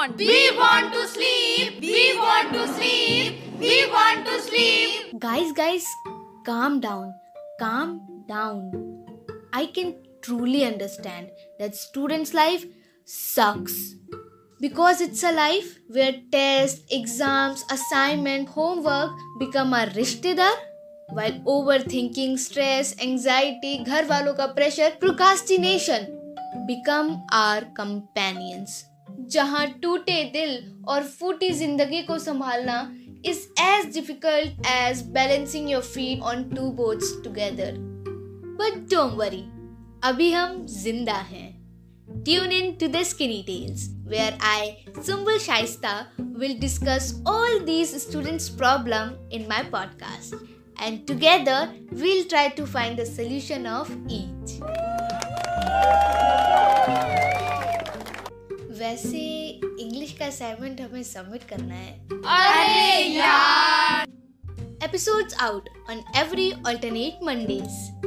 want to sleep. We want to sleep. Guys, guys, calm down. Calm down. I can truly understand that students' life sucks. Because it's a life where tests, exams, assignment, homework become a rishtedar while overthinking, stress, anxiety, घर वालों का pressure, procrastination become our companions. जहाँ टूटे दिल और फूटी ज़िंदगी को संभालना is as difficult as balancing your feet on two boats together but don't worry अभी हम ज़िंदा हैं। Tune in to the skinny tales where I symbol Shaista will discuss all these students problem in my podcast and together we'll try to find the solution of each वैसे English का assignment हमें submit करना है। अरे यार! Episodes out on every alternate Mondays